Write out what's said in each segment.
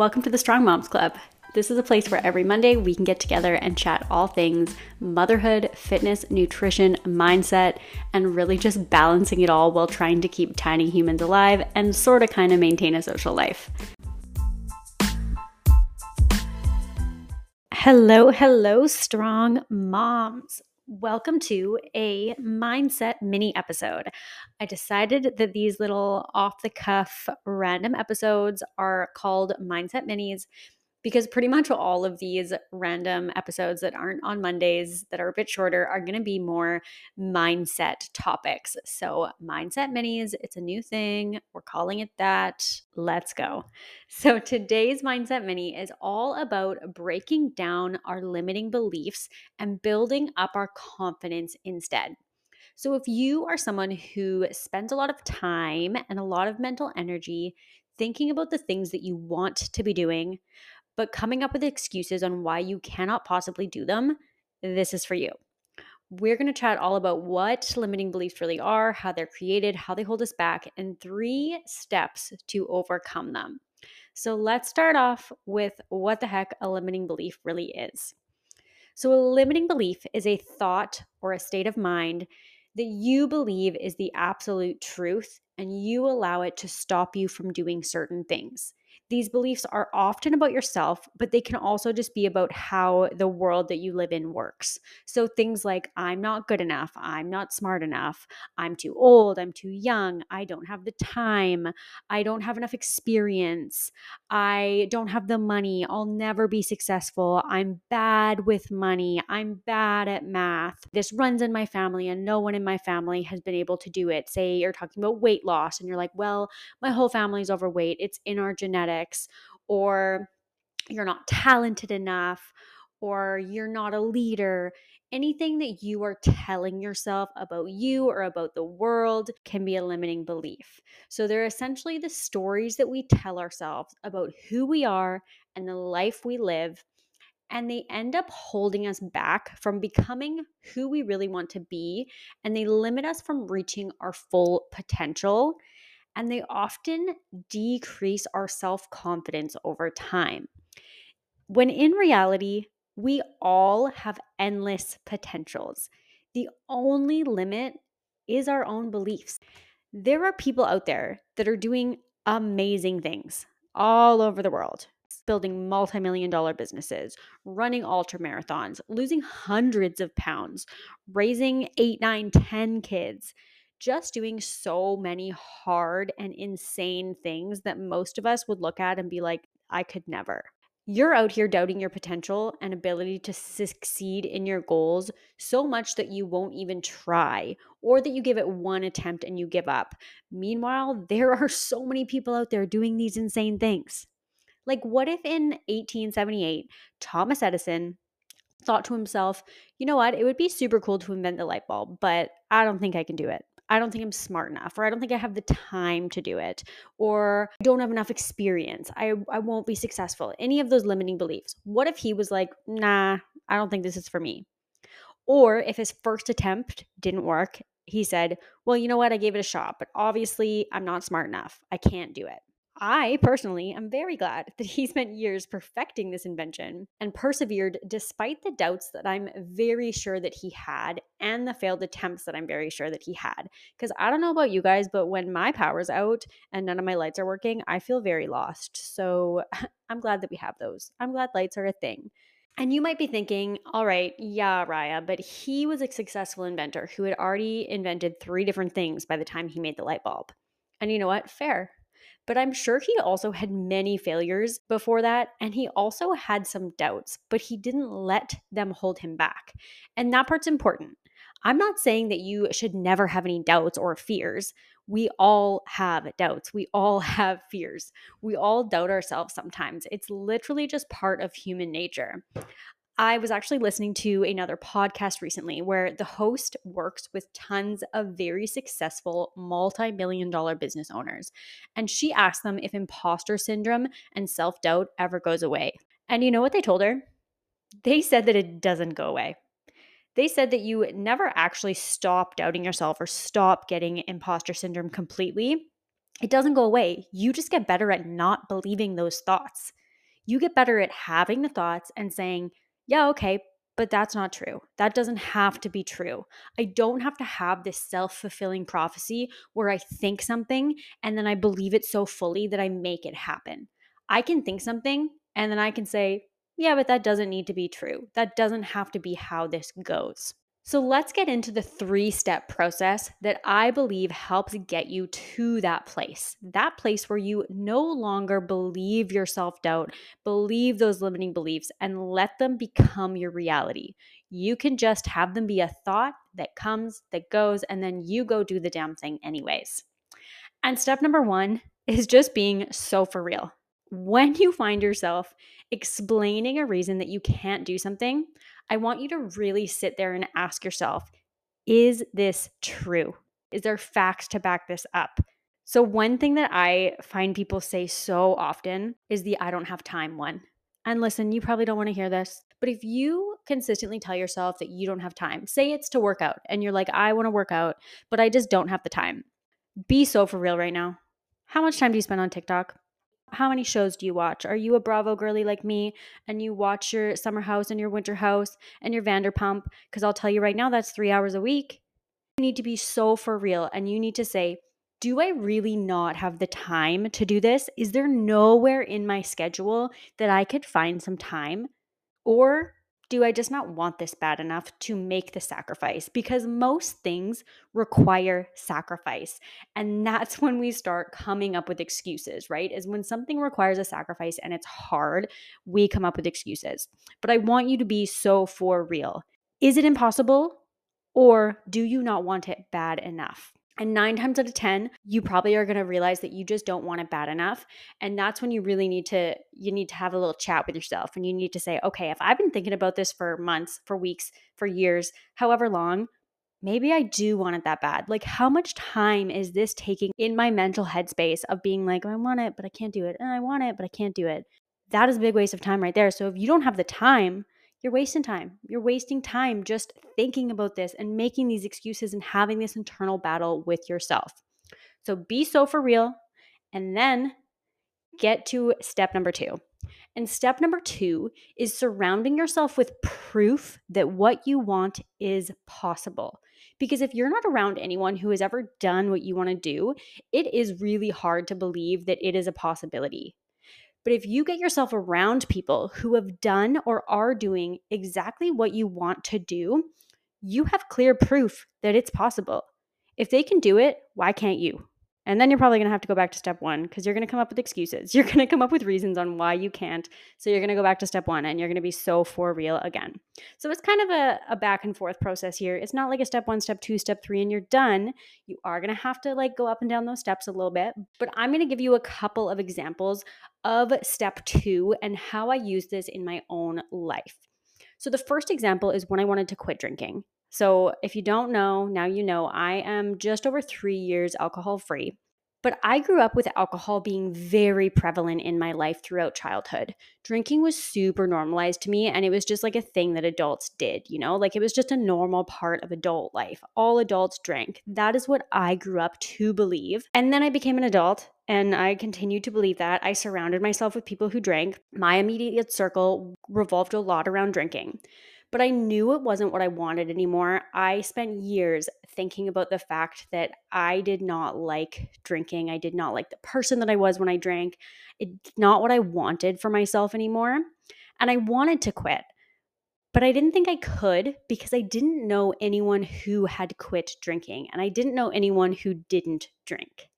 Welcome to the Strong Moms Club. This is a place where every Monday we can get together and chat all things motherhood, fitness, nutrition, mindset, and really just balancing it all while trying to keep tiny humans alive and sort of kind of maintain a social life. Hello, hello, strong moms. Welcome to a mindset mini episode. I decided that these little off the cuff random episodes are called mindset minis because pretty much all of these random episodes that aren't on Mondays that are a bit shorter are going to be more mindset topics. So, mindset minis, it's a new thing. We're calling it that. Let's go. So, today's mindset mini is all about breaking down our limiting beliefs and building up our confidence instead. So, if you are someone who spends a lot of time and a lot of mental energy thinking about the things that you want to be doing, but coming up with excuses on why you cannot possibly do them, this is for you. We're going to chat all about what limiting beliefs really are, how they're created, how they hold us back, and three steps to overcome them. So let's start off with what the heck a limiting belief really is. So, a limiting belief is a thought or a state of mind that you believe is the absolute truth and you allow it to stop you from doing certain things. These beliefs are often about yourself, but they can also just be about how the world that you live in works. So things like, I'm not good enough, I'm not smart enough, I'm too old, I'm too young, I don't have the time, I don't have enough experience, I don't have the money, I'll never be successful, I'm bad with money, I'm bad at math. This runs in my family, and no one in my family has been able to do it. Say you're talking about weight loss, and you're like, well, my whole family's overweight, it's in our genetics or you're not talented enough or you're not a leader. Anything that you are telling yourself about you or about the world can be a limiting belief. So, they're essentially the stories that we tell ourselves about who we are and the life we live. And they end up holding us back from becoming who we really want to be. And they limit us from reaching our full potential and they often decrease our self confidence over time. When in reality, we all have endless potentials. The only limit is our own beliefs. There are people out there that are doing amazing things all over the world, building multi million dollar businesses, running ultra marathons, losing hundreds of pounds, raising eight, nine, ten kids just doing so many hard and insane things that most of us would look at and be like, I could never. You're out here doubting your potential and ability to succeed in your goals so much that you won't even try or that you give it one attempt and you give up. Meanwhile, there are so many people out there doing these insane things. Like, what if in 1878, Thomas Edison thought to himself, you know what, it would be super cool to invent the light bulb, but I don't think I can do it. I don't think I'm smart enough, or I don't think I have the time to do it, or I don't have enough experience. I, I won't be successful. Any of those limiting beliefs. What if he was like, nah, I don't think this is for me? Or if his first attempt didn't work, he said, well, you know what? I gave it a shot, but obviously I'm not smart enough. I can't do it. I personally am very glad that he spent years perfecting this invention and persevered despite the doubts that I'm very sure that he had and the failed attempts that I'm very sure that he had. Because I don't know about you guys, but when my power's out and none of my lights are working, I feel very lost. So I'm glad that we have those. I'm glad lights are a thing. And you might be thinking, all right, yeah, Raya, but he was a successful inventor who had already invented three different things by the time he made the light bulb. And you know what? Fair. But I'm sure he also had many failures before that. And he also had some doubts, but he didn't let them hold him back. And that part's important. I'm not saying that you should never have any doubts or fears. We all have doubts. We all have fears. We all doubt ourselves sometimes. It's literally just part of human nature. I was actually listening to another podcast recently where the host works with tons of very successful multi million dollar business owners. And she asked them if imposter syndrome and self doubt ever goes away. And you know what they told her? They said that it doesn't go away. They said that you never actually stop doubting yourself or stop getting imposter syndrome completely. It doesn't go away. You just get better at not believing those thoughts. you get better at having the thoughts and saying, yeah, okay, but that's not true. That doesn't have to be true. I don't have to have this self fulfilling prophecy where I think something and then I believe it so fully that I make it happen. I can think something and then I can say, yeah, but that doesn't need to be true. That doesn't have to be how this goes. So let's get into the three step process that I believe helps get you to that place. That place where you no longer believe your self doubt, believe those limiting beliefs, and let them become your reality. You can just have them be a thought that comes, that goes, and then you go do the damn thing anyways. And step number one is just being so for real. When you find yourself explaining a reason that you can't do something, I want you to really sit there and ask yourself is this true? Is there facts to back this up? So, one thing that I find people say so often is the I don't have time one. And listen, you probably don't want to hear this, but if you consistently tell yourself that you don't have time, say it's to work out and you're like, I want to work out, but I just don't have the time. Be so for real right now. How much time do you spend on TikTok? How many shows do you watch? Are you a Bravo girly like me and you watch your summer house and your winter house and your Vanderpump? Because I'll tell you right now, that's three hours a week. You need to be so for real and you need to say, do I really not have the time to do this? Is there nowhere in my schedule that I could find some time? Or do I just not want this bad enough to make the sacrifice? Because most things require sacrifice. And that's when we start coming up with excuses, right? Is when something requires a sacrifice and it's hard, we come up with excuses. But I want you to be so for real. Is it impossible? Or do you not want it bad enough? And nine times out of 10, you probably are going to realize that you just don't want it bad enough. And that's when you really need to, you need to have a little chat with yourself and you need to say, okay, if I've been thinking about this for months, for weeks, for years, however long, maybe I do want it that bad. Like, how much time is this taking in my mental headspace of being like, I want it, but I can't do it. And I want it, but I can't do it. That is a big waste of time right there. So if you don't have the time, you're wasting time. You're wasting time just thinking about this and making these excuses and having this internal battle with yourself. So be so for real and then get to step number two. And step number two is surrounding yourself with proof that what you want is possible. Because if you're not around anyone who has ever done what you want to do, it is really hard to believe that it is a possibility. But if you get yourself around people who have done or are doing exactly what you want to do, you have clear proof that it's possible. If they can do it, why can't you? And then you're probably going to have to go back to step one because you're going to come up with excuses. You're going to come up with reasons on why you can't. So you're going to go back to step one and you're going to be so for real again. So it's kind of a, a back and forth process here. It's not like a step one, step two, step three, and you're done. You are going to have to like go up and down those steps a little bit. But I'm going to give you a couple of examples of step two and how I use this in my own life. So the first example is when I wanted to quit drinking. So, if you don't know, now you know, I am just over three years alcohol free. But I grew up with alcohol being very prevalent in my life throughout childhood. Drinking was super normalized to me, and it was just like a thing that adults did, you know? Like it was just a normal part of adult life. All adults drank. That is what I grew up to believe. And then I became an adult, and I continued to believe that. I surrounded myself with people who drank. My immediate circle revolved a lot around drinking but I knew it wasn't what I wanted anymore. I spent years thinking about the fact that I did not like drinking. I did not like the person that I was when I drank. It's not what I wanted for myself anymore. And I wanted to quit. But I didn't think I could because I didn't know anyone who had quit drinking and I didn't know anyone who didn't drink.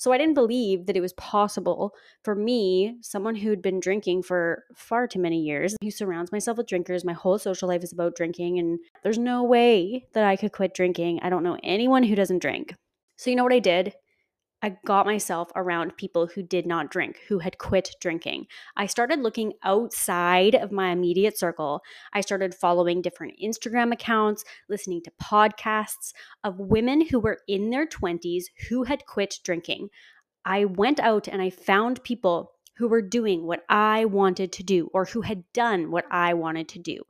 So I didn't believe that it was possible for me, someone who'd been drinking for far too many years, who surrounds myself with drinkers. My whole social life is about drinking, and there's no way that I could quit drinking. I don't know anyone who doesn't drink. So, you know what I did? I got myself around people who did not drink, who had quit drinking. I started looking outside of my immediate circle. I started following different Instagram accounts, listening to podcasts of women who were in their 20s who had quit drinking. I went out and I found people who were doing what I wanted to do or who had done what I wanted to do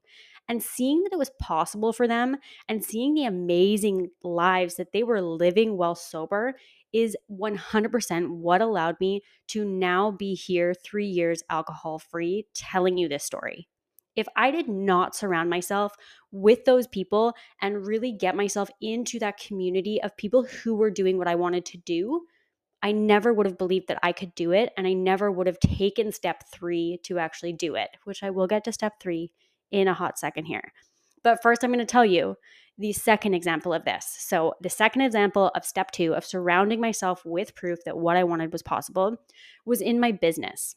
and seeing that it was possible for them and seeing the amazing lives that they were living while sober, is 100% what allowed me to now be here three years alcohol free telling you this story. If I did not surround myself with those people and really get myself into that community of people who were doing what I wanted to do, I never would have believed that I could do it. And I never would have taken step three to actually do it, which I will get to step three in a hot second here. But first, I'm going to tell you the second example of this. So, the second example of step two of surrounding myself with proof that what I wanted was possible was in my business.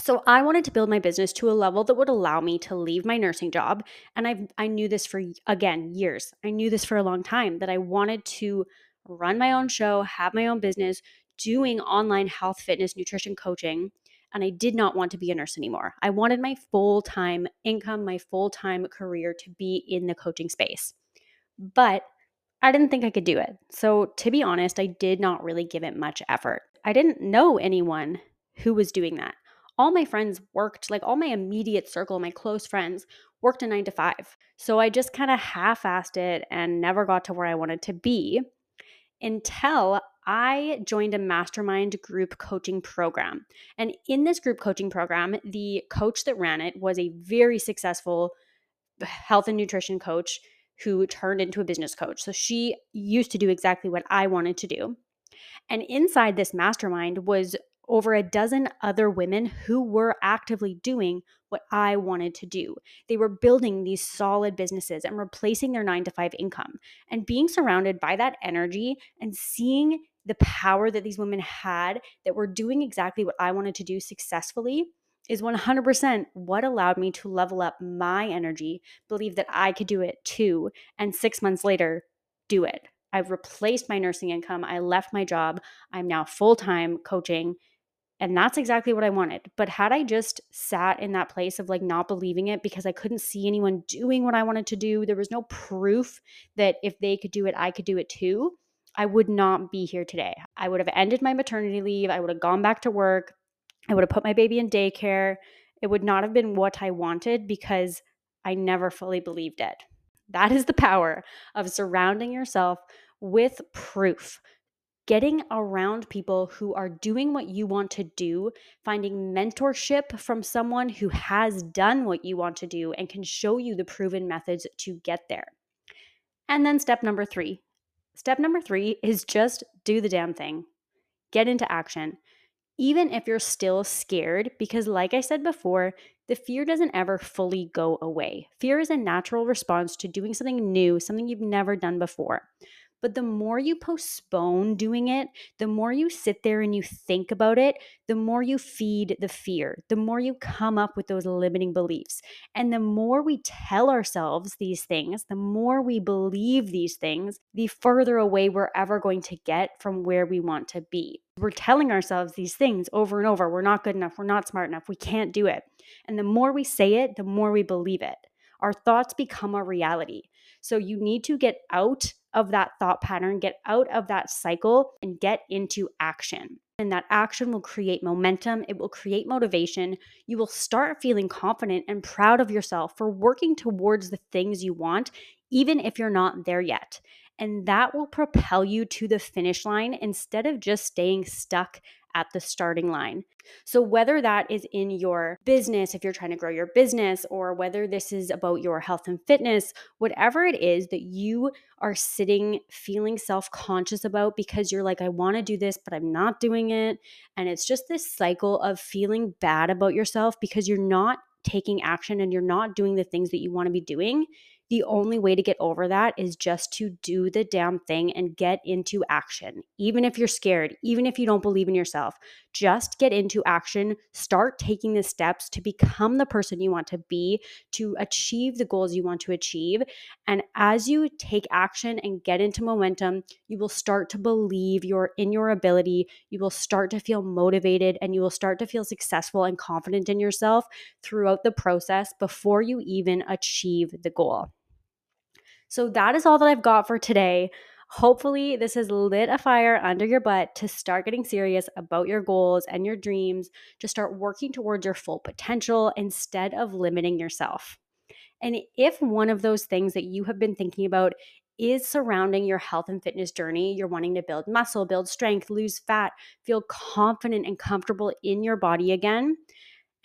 So I wanted to build my business to a level that would allow me to leave my nursing job and I I knew this for again years. I knew this for a long time that I wanted to run my own show, have my own business, doing online health, fitness, nutrition coaching, and I did not want to be a nurse anymore. I wanted my full-time income, my full-time career to be in the coaching space. But I didn't think I could do it. So, to be honest, I did not really give it much effort. I didn't know anyone who was doing that all my friends worked, like all my immediate circle, my close friends worked a nine to five. So I just kind of half assed it and never got to where I wanted to be until I joined a mastermind group coaching program. And in this group coaching program, the coach that ran it was a very successful health and nutrition coach who turned into a business coach. So she used to do exactly what I wanted to do. And inside this mastermind was over a dozen other women who were actively doing what I wanted to do. They were building these solid businesses and replacing their nine to five income. And being surrounded by that energy and seeing the power that these women had that were doing exactly what I wanted to do successfully is 100% what allowed me to level up my energy, believe that I could do it too, and six months later, do it. I've replaced my nursing income. I left my job. I'm now full time coaching and that's exactly what I wanted. But had I just sat in that place of like not believing it because I couldn't see anyone doing what I wanted to do, there was no proof that if they could do it, I could do it too. I would not be here today. I would have ended my maternity leave. I would have gone back to work. I would have put my baby in daycare. It would not have been what I wanted because I never fully believed it. That is the power of surrounding yourself with proof getting around people who are doing what you want to do, finding mentorship from someone who has done what you want to do and can show you the proven methods to get there. And then step number three. Step number three is just do the damn thing, get into action. Even if you're still scared, because like I said before, the fear doesn't ever fully go away. Fear is a natural response to doing something new, something you've never done before. But the more you postpone doing it, the more you sit there and you think about it, the more you feed the fear, the more you come up with those limiting beliefs. And the more we tell ourselves these things, the more we believe these things, the further away we're ever going to get from where we want to be. We're telling ourselves these things over and over. We're not good enough. We're not smart enough. We can't do it. And the more we say it, the more we believe it. Our thoughts become a reality. So you need to get out of that thought pattern, get out of that cycle, and get into action. And that action will create momentum, it will create motivation. You will start feeling confident and proud of yourself for working towards the things you want, even if you're not there yet. And that will propel you to the finish line instead of just staying stuck at the starting line. So, whether that is in your business, if you're trying to grow your business, or whether this is about your health and fitness, whatever it is that you are sitting feeling self conscious about because you're like, I want to do this, but I'm not doing it. And it's just this cycle of feeling bad about yourself because you're not taking action and you're not doing the things that you want to be doing the only way to get over that is just to do the damn thing and get into action. Even if you're scared, even if you don't believe in yourself, just get into action. Start taking the steps to become the person you want to be, to achieve the goals you want to achieve. And as you take action and get into momentum, you will start to believe you're in your ability. You will start to feel motivated and you will start to feel successful and confident in yourself throughout the process before you even achieve the goal. So that is all that I've got for today. Hopefully, this has lit a fire under your butt to start getting serious about your goals and your dreams, to start working towards your full potential instead of limiting yourself. And if one of those things that you have been thinking about is surrounding your health and fitness journey. You're wanting to build muscle, build strength, lose fat, feel confident and comfortable in your body again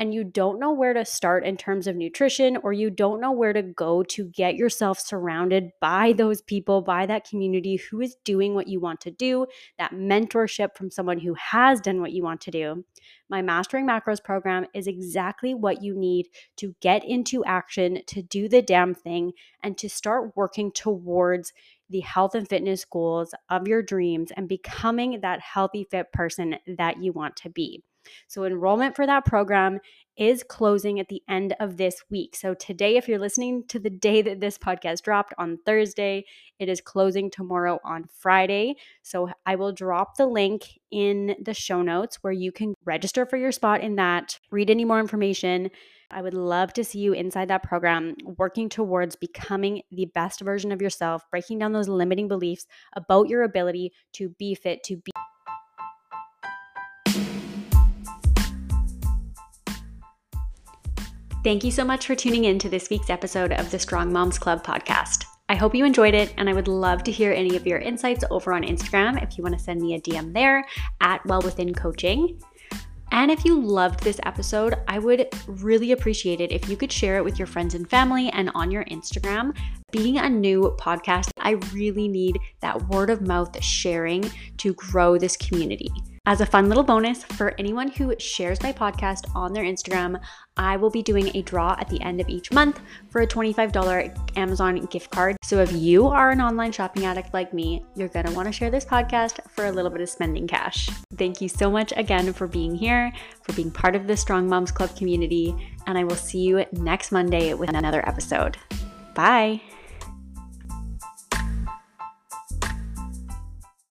and you don't know where to start in terms of nutrition, or you don't know where to go to get yourself surrounded by those people, by that community who is doing what you want to do, that mentorship from someone who has done what you want to do, my Mastering Macros program is exactly what you need to get into action, to do the damn thing, and to start working towards the health and fitness goals of your dreams and becoming that healthy, fit person that you want to be. So, enrollment for that program is closing at the end of this week. So, today, if you're listening to the day that this podcast dropped on Thursday, it is closing tomorrow on Friday. So, I will drop the link in the show notes where you can register for your spot in that, read any more information. I would love to see you inside that program, working towards becoming the best version of yourself, breaking down those limiting beliefs about your ability to be fit, to be. Thank you so much for tuning in to this week's episode of the Strong Moms Club podcast. I hope you enjoyed it, and I would love to hear any of your insights over on Instagram if you want to send me a DM there at Well Within Coaching. And if you loved this episode, I would really appreciate it if you could share it with your friends and family and on your Instagram. Being a new podcast, I really need that word of mouth sharing to grow this community. As a fun little bonus for anyone who shares my podcast on their Instagram, I will be doing a draw at the end of each month for a $25 Amazon gift card. So if you are an online shopping addict like me, you're going to want to share this podcast for a little bit of spending cash. Thank you so much again for being here, for being part of the Strong Moms Club community, and I will see you next Monday with another episode. Bye.